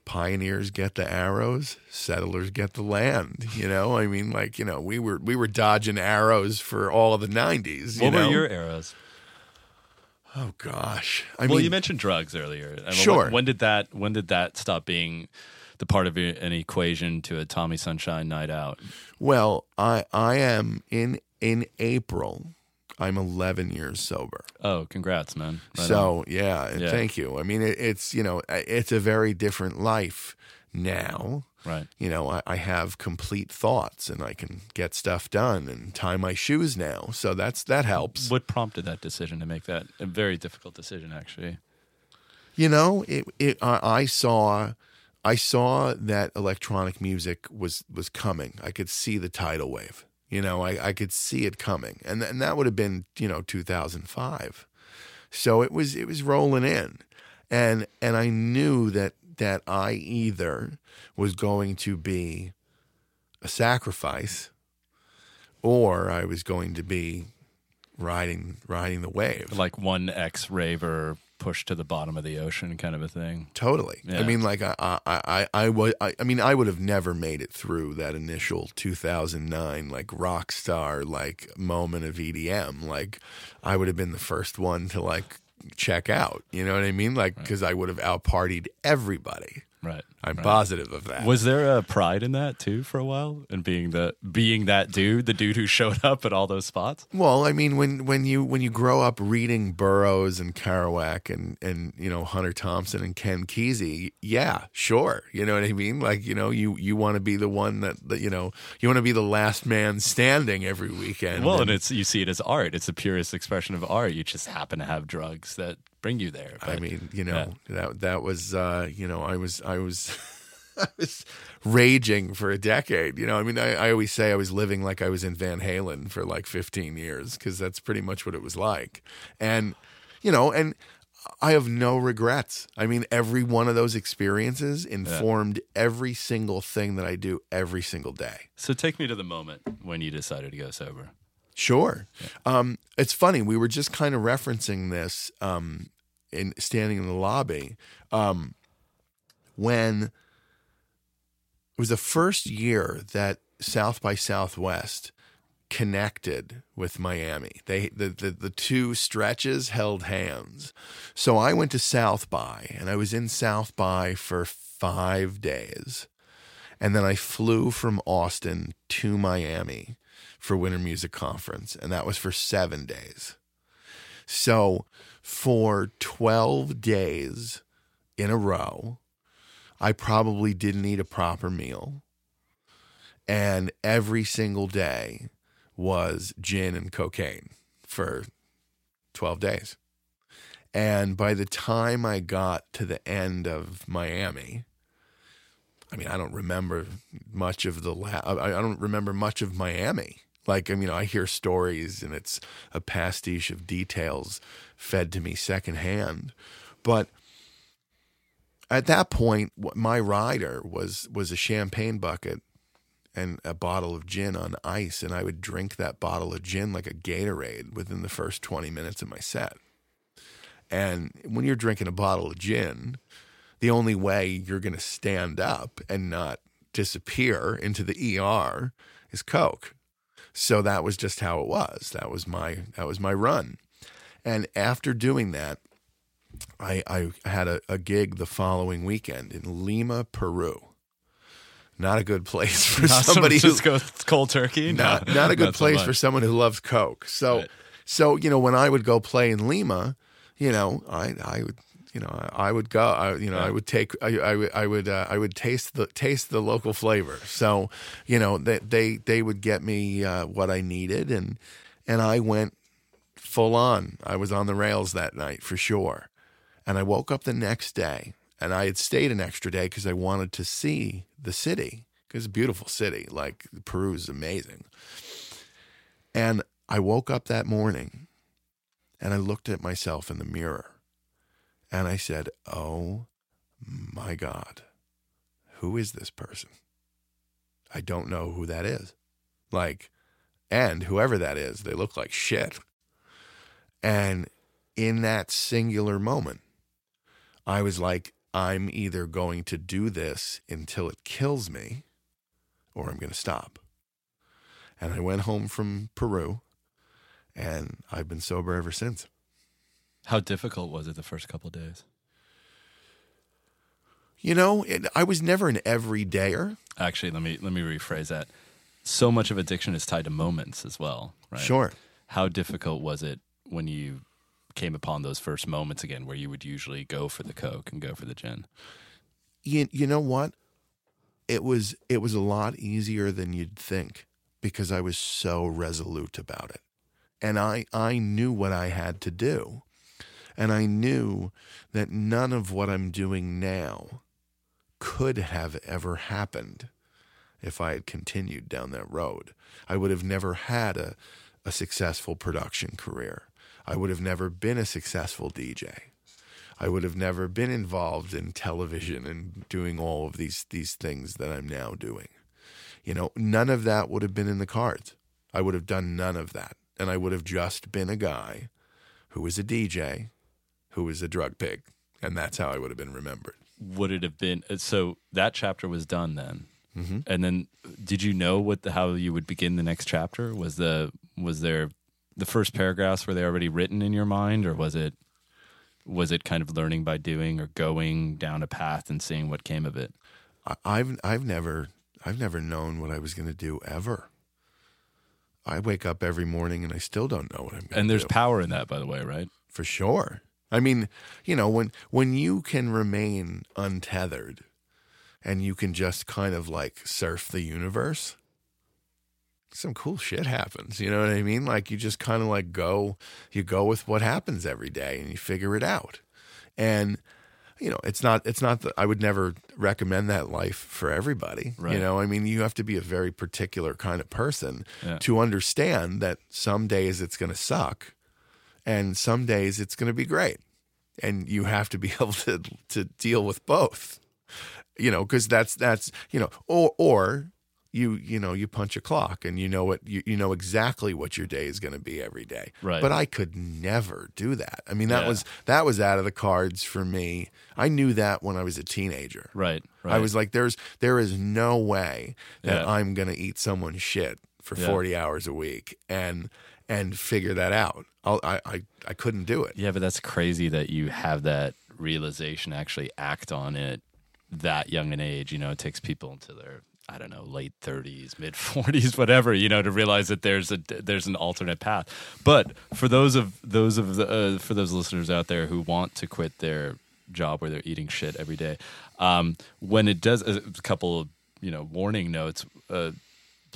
pioneers get the arrows, settlers get the land. You know, I mean, like you know, we were we were dodging arrows for all of the '90s. You What know? were your arrows? Oh gosh, I well, mean, you mentioned drugs earlier. I mean, Sure. When, when did that? When did that stop being the part of an equation to a Tommy Sunshine night out? well, I I am in in April. I'm 11 years sober. Oh, congrats, man! Right so yeah, Yeah. thank you. I mean, it, it's you know, it's a very different life now. Right, You know, I, I have complete thoughts and I can get stuff done and tie my shoes now. So that's that helps. what prompted that decision to make that a very difficult decision? Actually, You know, it, it I, I saw I saw that electronic music was was coming. I could see the tidal wave. You know, I, I could see it coming. And and that would have been, you know, 2005. So it was it was rolling in. And and I knew that that I either was going to be a sacrifice or I was going to be riding riding the wave. like one ex raver pushed to the bottom of the ocean, kind of a thing. Totally. I mean, like I, I, I, I would. I, I mean, I would have never made it through that initial 2009 like rock star like moment of EDM. Like, I would have been the first one to like check out. You know what I mean? Like, because I would have out partied everybody. Right. I'm right. positive of that. Was there a pride in that too for a while, and being the being that dude, the dude who showed <laughs> up at all those spots? Well, I mean, when when you when you grow up reading Burroughs and Kerouac and and you know Hunter Thompson and Ken Kesey, yeah, sure, you know what I mean. Like you know, you you want to be the one that, that you know you want to be the last man standing every weekend. Well, and it's you see it as art. It's the purest expression of art. You just happen to have drugs that bring you there. I mean, you know that that was uh, you know I was I was <laughs> I was raging for a decade. You know, I mean, I, I always say I was living like I was in Van Halen for like 15 years because that's pretty much what it was like. And you know, and I have no regrets. I mean, every one of those experiences informed every single thing that I do every single day. so take me to the moment when you decided to go sober. Sure. Um, it's funny. We were just kind of referencing this um, in standing in the lobby um, when it was the first year that South by Southwest connected with Miami. They the, the the two stretches held hands. So I went to South by and I was in South by for 5 days. And then I flew from Austin to Miami for Winter Music Conference and that was for 7 days. So for 12 days in a row, I probably didn't eat a proper meal. And every single day was gin and cocaine for 12 days. And by the time I got to the end of Miami, I mean, I don't remember much of the la- I don't remember much of Miami. Like, I mean, I hear stories and it's a pastiche of details fed to me secondhand. But at that point, my rider was was a champagne bucket and a bottle of gin on ice, and I would drink that bottle of gin like a Gatorade within the first twenty minutes of my set. And when you're drinking a bottle of gin, the only way you're going to stand up and not disappear into the ER is Coke. So that was just how it was. That was my that was my run. And after doing that, I, I had a, a gig the following weekend in Lima, Peru. Not a good place for Not somebody who Francisco cold turkey. not No, not a good so place much. for someone who loves Coke. So Right. so you know when I would go play in Lima, you know I I would you know I, would go I, you know I would take I, I would I would uh, I would taste the taste the local flavor. So you know they they they would get me uh, what I needed and and I went full on. I was on the rails that night for sure. And I woke up the next day and I had stayed an extra day because I wanted to see the city because it's a beautiful city. Like Peru is amazing. And I woke up that morning and I looked at myself in the mirror and I said, Oh my God, who is this person? I don't know who that is. Like, and whoever that is, they look like shit. And in that singular moment, I was like, I'm either going to do this until it kills me or I'm going to stop. And I went home from Peru and I've been sober ever since. How difficult was it the first couple of days? You know, it, I was never an everydayer. Actually, let me let me rephrase that. So much of addiction is tied to moments as well, right? Sure. How difficult was it when you came upon those first moments again, where you would usually go for the coke and go for the gin? You, you know what? It was it was a lot easier than you'd think because I was so resolute about it. And I I knew what I had to do. And I knew that none of what I'm doing now could have ever happened if I had continued down that road. I would have never had a, a successful production career. I would have never been a successful DJ. I would have never been involved in television and doing all of these these things that I'm now doing. You know, none of that would have been in the cards. I would have done none of that. And I would have just been a guy who was a DJ, who was a drug pig. And that's how I would have been remembered. Would it have been uh, so? That chapter was done then, Mhm. and then did you know what the, how you would begin the next chapter? Was the was there the first paragraphs were they already written in your mind, or was it was it kind of learning by doing, or going down a path and seeing what came of it? I, I've I've never I've never known what I was going to do ever. I wake up every morning and I still don't know what I'm going to do. And there's power in that, by the way, right? for sure. I mean, you know, when when you can remain untethered and you can just kind of like surf the universe, some cool shit happens. You know what I mean? Like you just kind of like go, you go with what happens every day and you figure it out. And you know, it's not it's not that I would never recommend that life for everybody. You know, I mean, you have to be a very particular kind of person Yeah. to understand that some days it's going to suck and some days it's going to be great and you have to be <laughs> able to to deal with both you know because that's that's you know or or you you know you punch a clock and you know what you, you know exactly what your day is going to be every day Right. but i could never do that i mean that Yeah. was that was out of the cards for me i knew that when i was a teenager Right. Right. i was like there's there is no way that Yeah. i'm going to eat someone's shit for Yeah. 40 hours a week and and figure that out I'll, i i i couldn't do it Yeah, but that's crazy that you have that realization, actually act on it that young an age. You know, it takes people into their I don't know late thirties, mid forties, <laughs> whatever. You know, to realize that there's a there's an alternate path. But for those of those of the uh, for those listeners out there who want to quit their job where they're eating shit every day, um, when it does a couple of you know warning notes. Uh,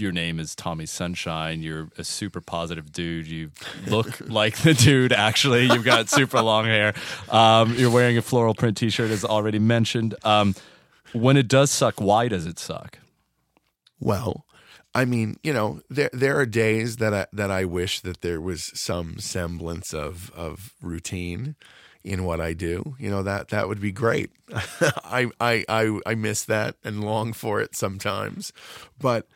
your name is Tommy Sunshine. You're a super positive dude. You look <laughs> like the dude, actually. You've got super long hair. Um, you're wearing a floral print t shirt, as already mentioned. Um, when it does suck, why does it suck? Well, I mean, you know, there there are days that I that I wish that there was some semblance of of routine in what I do. You know, that that would be great. <laughs> I I I I miss that and long for it sometimes. But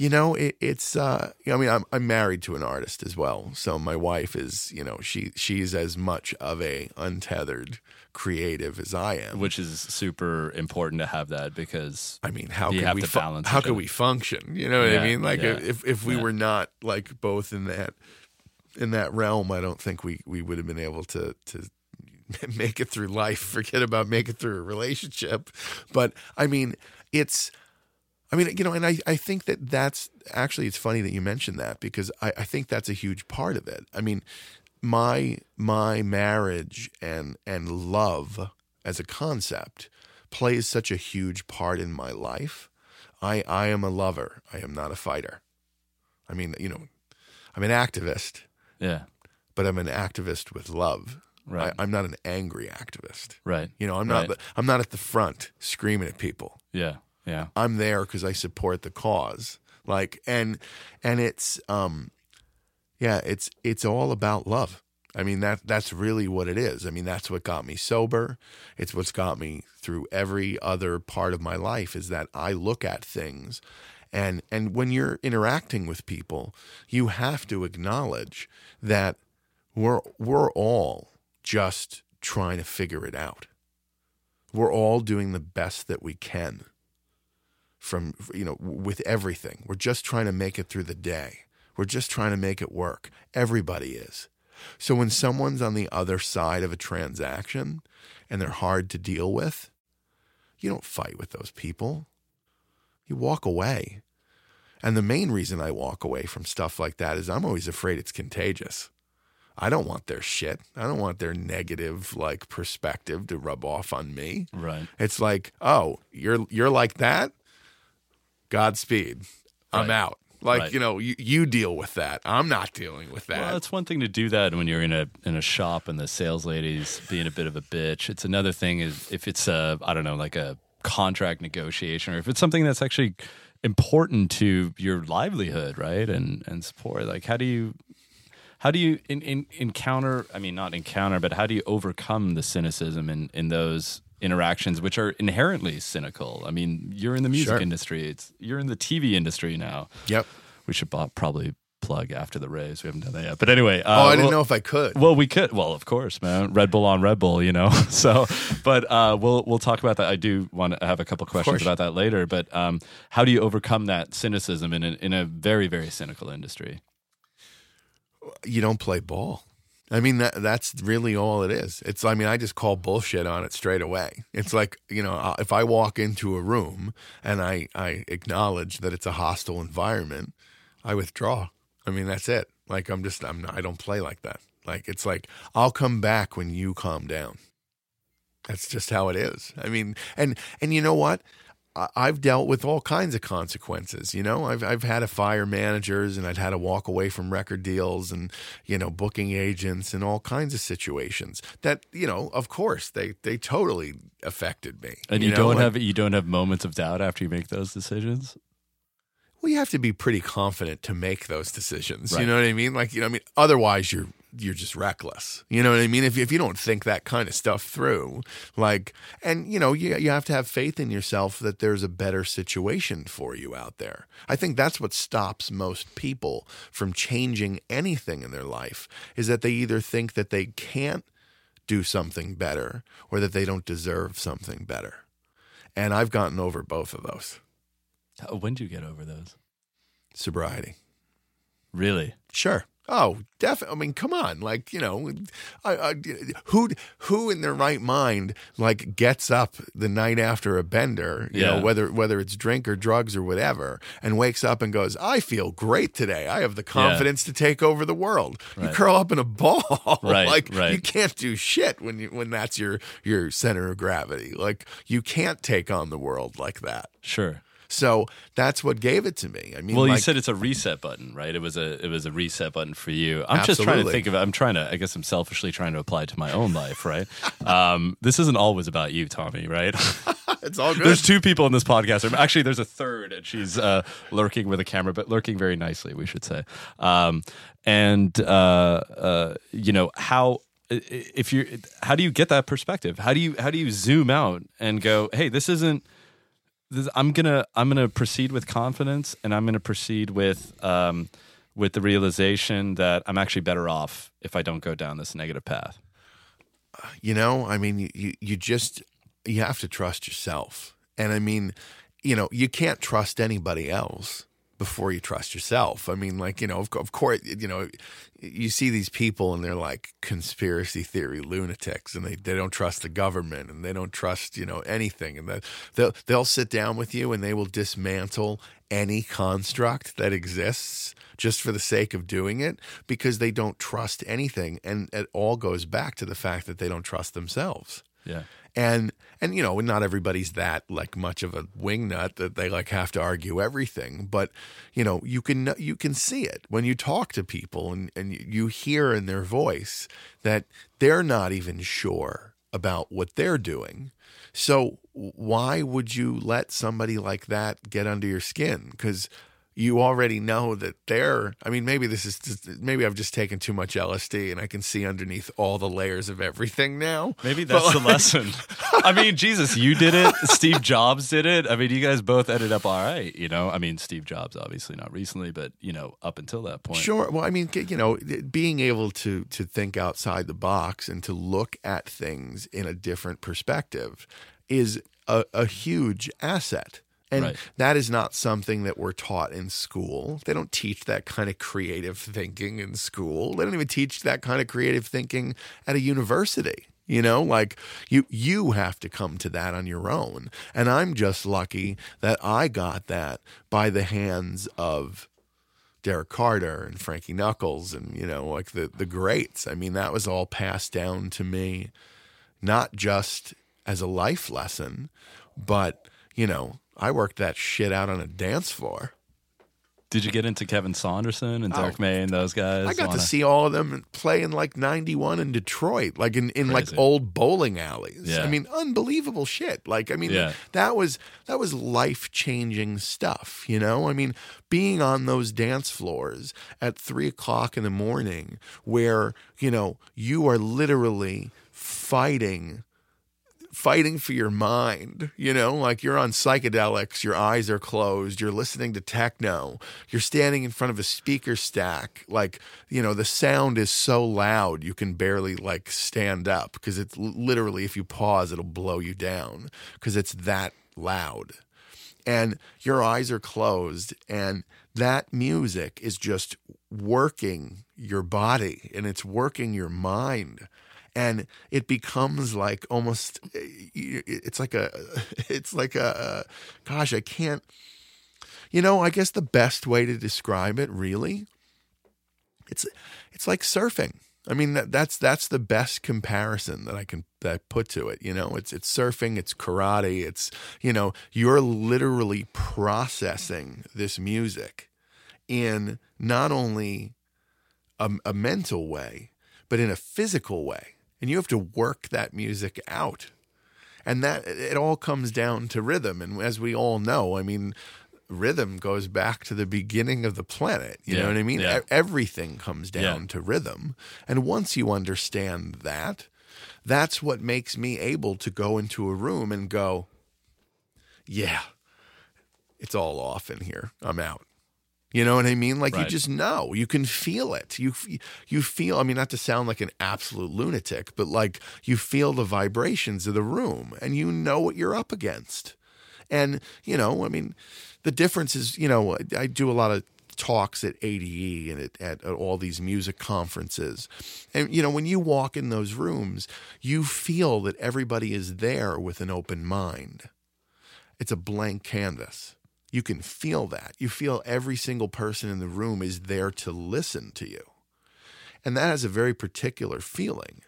you know, it, it's uh I mean, I'm I'm married to an artist as well. So my wife is, you know, she she's as much of a untethered creative as I am. Which is super important to have that because I mean, how could have we to fu- balance how could we function? You know what Yeah, I mean? Like yeah, if if we yeah. were not like both in that in that realm, I don't think we we would have been able to to <laughs> make it through life. Forget about make it through a relationship. But I mean, it's I mean, you know, and I, I think that that's actually, it's funny that you mentioned that because I, I think that's a huge part of it. I mean, my, my marriage and, and love as a concept plays such a huge part in my life. I, I am a lover. I am not a fighter. I mean, you know, I'm an activist, yeah, but I'm an activist with love. Right. I, I'm not an angry activist. right, You know, I'm not, Right. I'm not at the front screaming at people. yeah, yeah, I'm there because I support the cause. Like and and it's um yeah, it's it's all about love. I mean that that's really what it is. I mean that's what got me sober. It's what's got me through every other part of my life is that I look at things and and when you're interacting with people, you have to acknowledge that we're we're all just trying to figure it out. We're all doing the best that we can from you know with everything. We're just trying to make it through the day. We're just trying to make it work. Everybody is. So when someone's on the other side of a transaction and they're hard to deal with, you don't fight with those people. You walk away. And the main reason I walk away from stuff like that is I'm always afraid it's contagious. I don't want their shit. I don't want their negative like perspective to rub off on me. right. It's like, oh, you're you're like that. Godspeed. I'm Right. out. Like Right. you know, you, you deal with that. I'm not dealing with that. Well, it's one thing to do that when you're in a in a shop and the sales lady's being a bit of a bitch. It's another thing is if it's a I don't know like a contract negotiation or if it's something that's actually important to your livelihood, right? And and support. Like how do you how do you in, in, encounter? I mean, not encounter, but how do you overcome the cynicism in in those interactions, which are inherently cynical? I mean, you're in the music Sure. industry. It's you're in the TV industry now. yep. We should probably plug after the race. We haven't done that yet. But anyway, uh, Oh, I didn't well, know if I could. Well, we could. Well, of course, man. Red Bull on Red Bull, you know. <laughs> so, but uh, we'll we'll talk about that. I do want to have a couple questions about that later. But um, how do you overcome that cynicism in a, in a very very cynical industry? you don't play ball. I mean that that's really all it is. It's I mean I just call bullshit on it straight away. It's like, you know, uh, if I walk into a room and I I acknowledge that it's a hostile environment, I withdraw. I mean that's it. Like I'm just I'm not, I don't play like that. Like it's like I'll come back when you calm down. That's just how it is. I mean, and and you know what? I've dealt with all kinds of consequences. You know, I've I've had to fire managers, and I've had to walk away from record deals, and you know, booking agents, and all kinds of situations that you know, of course, they they totally affected me. And you, know, don't like- have you don't have moments of doubt after you make those decisions. Well, you have to be pretty confident to make those decisions. Right. You know what I mean? Like, you know, I mean, otherwise you're you're just reckless. You know what I mean? If if you don't think that kind of stuff through, like, and you know, you you have to have faith in yourself that there's a better situation for you out there. I think that's what stops most people from changing anything in their life is that they either think that they can't do something better or that they don't deserve something better. And I've gotten over both of those. When did you get over those? Sobriety. Really? Sure. Oh, definitely. I mean, come on. Like, you know, I, I, who who in their right mind like gets up the night after a bender, you Yeah. know, whether whether it's drink or drugs or whatever, and wakes up and goes, "I feel great today. I have the confidence to take over the world." You curl up in a ball. <laughs> Right, like right. you can't do shit when you when that's your your center of gravity. Like you can't take on the world like that. Sure. So that's what gave it to me. I mean, Well, you said it's a reset button, right? It was a it was a reset button for you. I'm just trying to think of it. I'm trying to. I guess I'm selfishly trying to apply it to my own life, right? um, this isn't always about you, Tommy, right? <laughs> it's all good. there's two people in this podcast. Actually, there's a third, and she's uh, lurking with a camera, but lurking very nicely, we should say. Um, and uh, uh, you know how if you how do you get that perspective? How do you how do you zoom out and go, hey, this isn't. This, I'm gonna I'm gonna proceed with confidence, and I'm gonna proceed with um, with the realization that I'm actually better off if I don't go down this negative path. you know i mean you, you you just you have to trust yourself and i mean you know you can't trust anybody else before you trust yourself. I mean like you know of, of course you know you see these people and they're like conspiracy theory lunatics and they, they don't trust the government and they don't trust you know anything. And that they'll they'll sit down with you and they will dismantle any construct that exists just for the sake of doing it because they don't trust anything. And it all goes back to the fact that they don't trust themselves Yeah. and and you know not everybody's that like much of a wingnut that they like have to argue everything but you know you can you can see it. When you talk to people and and you hear in their voice that they're not even sure about what they're doing. So why would you let somebody like that get under your skin? Because you already know that they're i mean maybe this is just, maybe i've just taken too much lsd and i can see underneath all the layers of everything now Maybe that's the lesson. <laughs> I mean, Jesus, you did it. Steve Jobs did it. I mean, you guys both ended up all right. You know, I mean, Steve Jobs obviously not recently, but you know, up until that point. Sure. Well, I mean, you know, being able to to think outside the box and to look at things in a different perspective is a, a huge asset. And Right. that is not something that we're taught in school. They don't teach that kind of creative thinking in school. They don't even teach that kind of creative thinking at a university. You know, like you you have to come to that on your own. And I'm just lucky that I got that by the hands of Derrick Carter and Frankie Knuckles and you know like the the greats. I mean that was all passed down to me not just as a life lesson, but you know, I worked that shit out on a dance floor. Did you get into Kevin Saunderson and Derrick Oh. May and those guys? I got Wanna- to see all of them play in like 91 in Detroit, like in, in like old bowling alleys. Yeah. I mean, unbelievable shit. Like, I mean, Yeah. that was, that was life changing stuff, you know? I mean, being on those dance floors at three o'clock in the morning where, you know, you are literally fighting fighting for your mind, you know, like you're on psychedelics, your eyes are closed, you're listening to techno, you're standing in front of a speaker stack, like, you know, the sound is so loud you can barely like stand up because it's literally if you pause it'll blow you down because it's that loud. And your eyes are closed and that music is just working your body and it's working your mind and it becomes like almost eh, it's like a <laughs> it's like a gosh i can't you know i guess the best way to describe it really it's it's like surfing. I mean that, that's that's the best comparison that i can that I put to it you know? It's it's surfing it's karate it's you know you're literally processing this music in not only a, a mental way but in a physical way and you have to work that music out and that it all comes down to rhythm and as we all know i mean rhythm goes back to the beginning of the planet. You Yeah, know what I mean? yeah. Everything comes down Yeah. to rhythm. And once you understand that, that's what makes me able to go into a room and go, yeah, it's all off in here. I'm out. You know what I mean? Like you just know. You can feel it. You you feel. I mean, not to sound like an absolute lunatic, but like you feel the vibrations of the room, and you know what you're up against. And you know, I mean, the difference is, you know, I do a lot of talks at ADE and at, at, at all these music conferences, and you know, when you walk in those rooms, you feel that everybody is there with an open mind it's a blank canvas. You can feel that. You feel every single person in the room is there to listen to you. And that has a very particular feeling.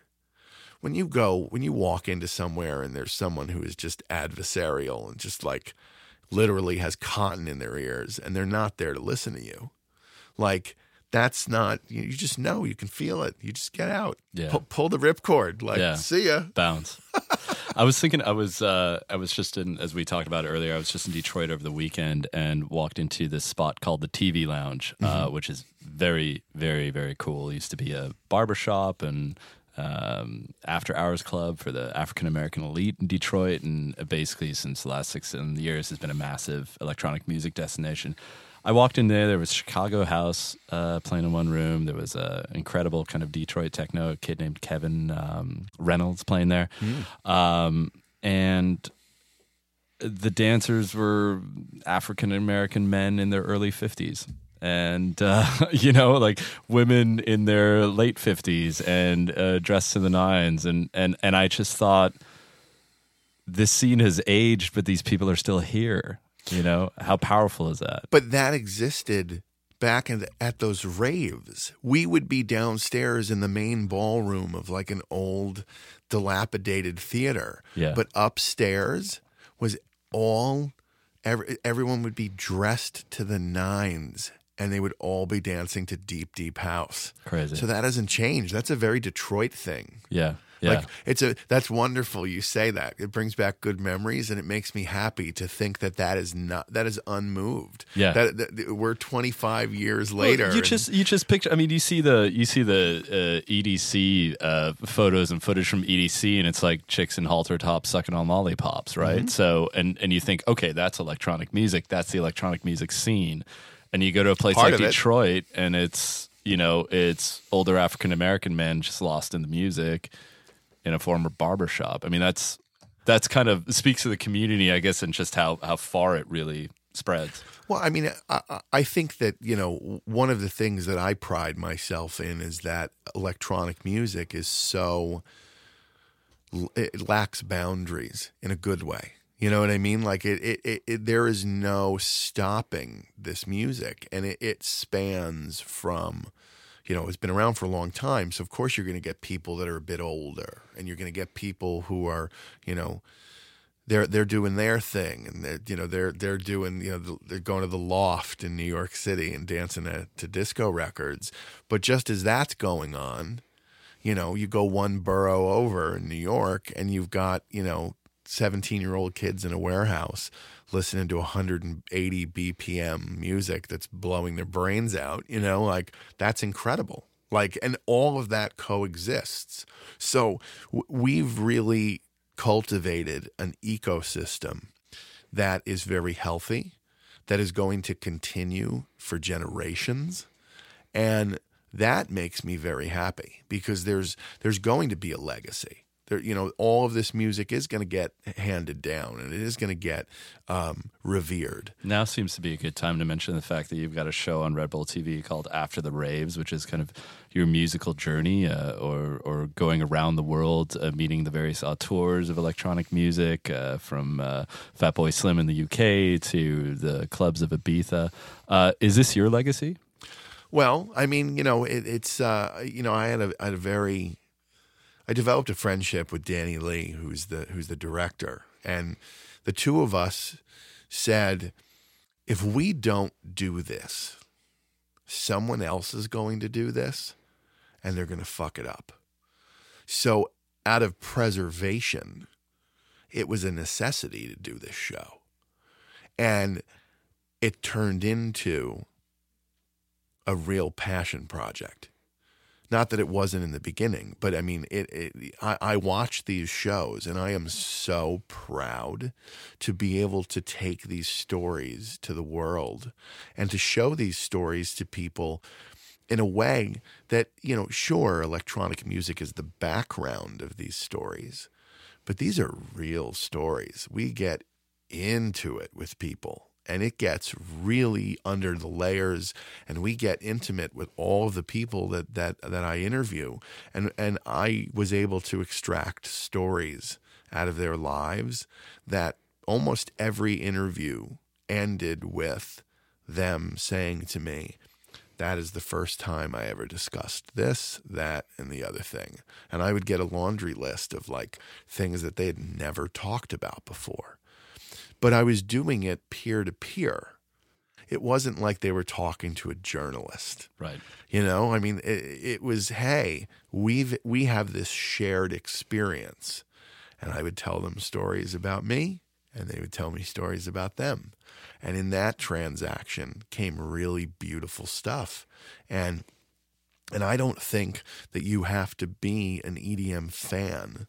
When you go, when you walk into somewhere and there's someone who is just adversarial and just like literally has cotton in their ears and they're not there to listen to you, like that's not, you you just know, you can feel it. You just get out, Yeah. pull, pull the ripcord, like, Yeah. see ya. bounce. <laughs> I was thinking I was uh, I was just in as we talked about earlier. I was just in Detroit over the weekend and walked into this spot called the TV Lounge, uh, which is very very very cool. It used to be a barber shop and um, after hours club for the African American elite in Detroit, and basically since the last six years has been a massive electronic music destination. I walked in there. There was Chicago House uh, playing in one room. There was an incredible kind of Detroit techno kid named Kevin um, Reynolds playing there, um, and the dancers were African American men in their early fifties. And uh, <laughs> you know, like women in their late fifties and uh, dressed to the nines, and and and I just thought, this scene has aged, but these people are still here. You know, how powerful is that? But that existed back in the, at those raves. We would be downstairs in the main ballroom of like an old, dilapidated theater. Yeah. But upstairs was all, every, everyone would be dressed to the nines and they would all be dancing to deep, deep house. Crazy. So that hasn't changed. That's a very Detroit thing. Yeah. Yeah. Like it's a that's wonderful you say that. It brings back good memories and it makes me happy to think that that is not that is unmoved. Yeah. That, that- we're 25 years later. Well, you and- just you just picture. I mean, you see the you see the uh, EDC uh, photos and footage from EDC, and it's like chicks in halter tops sucking on lollipops, right? Mm-hmm. So, and and you think, okay, that's electronic music. That's the electronic music scene. And you go to a place Part like of it. Detroit, and it's you know it's older African American men just lost in the music in a former barbershop. I mean, that's that's kind of speaks to the community, I guess, and just how how far it really spreads. Well, I mean, I, I- think that you know one of the things that I pride myself in is that electronic music is so it lacks boundaries in a good way. You know what I mean? Like it, it, it, it there is no stopping this music, and it, it spans from, you know, it's been around for a long time. So of course you're going to get people that are a bit older, and you're going to get people who are, you know, they're they're doing their thing, and they're you know they're they're doing you know the, they're going to the loft in New York City and dancing to, to disco records. But just as that's going on, you know, you go one borough over in New York, and you've got you know seventeen year old kids in a warehouse listening to 180 BPM music that's blowing their brains out. You know, like that's incredible. Like, and all of that coexists. So we've really cultivated an ecosystem that is very healthy, that is going to continue for generations. And that makes me very happy because there's there's going to be a legacy. There, you know, all of this music is going to get handed down, and it is going to get um, revered. Now seems to be a good time to mention the fact that you've got a show on Red Bull TV called After the Raves, which is kind of your musical journey uh, or, or going around the world, uh, meeting the various auteurs of electronic music, uh, from uh, Fatboy Slim in the UK to the clubs of Ibiza. Uh, is this your legacy? Well, I mean, you know, it, it's uh, you know, I had a, I had a very, I developed a friendship with Danny Lee, who's the who's the director, and the two of us said, if we don't do this, someone else is going to do this, and they're going to fuck it up. So, out of preservation, it was a necessity to do this show, and it turned into a real passion project. Not that it wasn't in the beginning, but I mean, it. it I, I watch these shows, and I am so proud to be able to take these stories to the world, and to show these stories to people in a way that you know. Sure, electronic music is the background of these stories, but these are real stories. We get into it with people and it gets really under the layers and we get intimate with all of the people that that that I interview and and I was able to extract stories out of their lives that almost every interview ended with them saying to me that is the first time I ever discussed this, that, and the other thing. And I would get a laundry list of like things that they had never talked about before but I was doing it peer to peer. It wasn't like they were talking to a journalist. Right. You know, I mean, it, it was, hey, we've we have this shared experience, and I would tell them stories about me, and they would tell me stories about them, and in that transaction came really beautiful stuff, and and I don't think that you have to be an EDM fan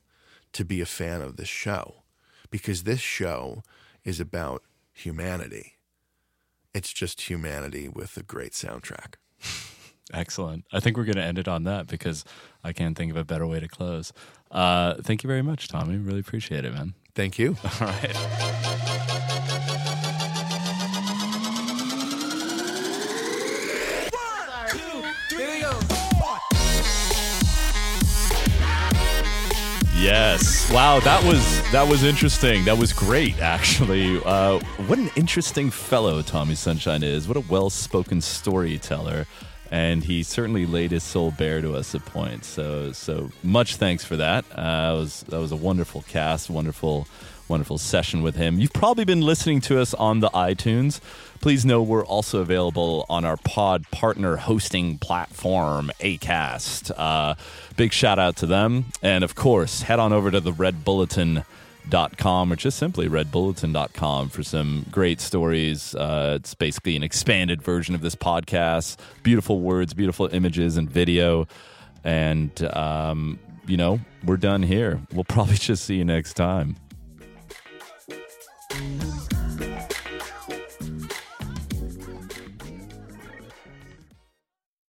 to be a fan of this show, because this show is about humanity. It's just humanity with a great soundtrack. Excellent. I think we're going to end it on that because I can't think of a better way to close. Uh, thank you very much, Tommy. Really appreciate it, man. Thank you. <laughs> All right. Yes. Wow, that was that was interesting. That was great, actually. Uh, what an interesting fellow Tommy Sunshine is. What a well-spoken storyteller, and he certainly laid his soul bare to us at points. So, so much thanks for that. Uh, that was that was a wonderful cast, wonderful, wonderful session with him. You've probably been listening to us on the iTunes. Please know we're also available on our pod partner hosting platform, Acast. Uh, big shout out to them. And of course, head on over to the Red Bulletin dot com or just simply redbulletin.com for some great stories. Uh, it's basically an expanded version of this podcast. Beautiful words beautiful images and video. And um, you know we're done here. We'll probably <laughs> just see you next time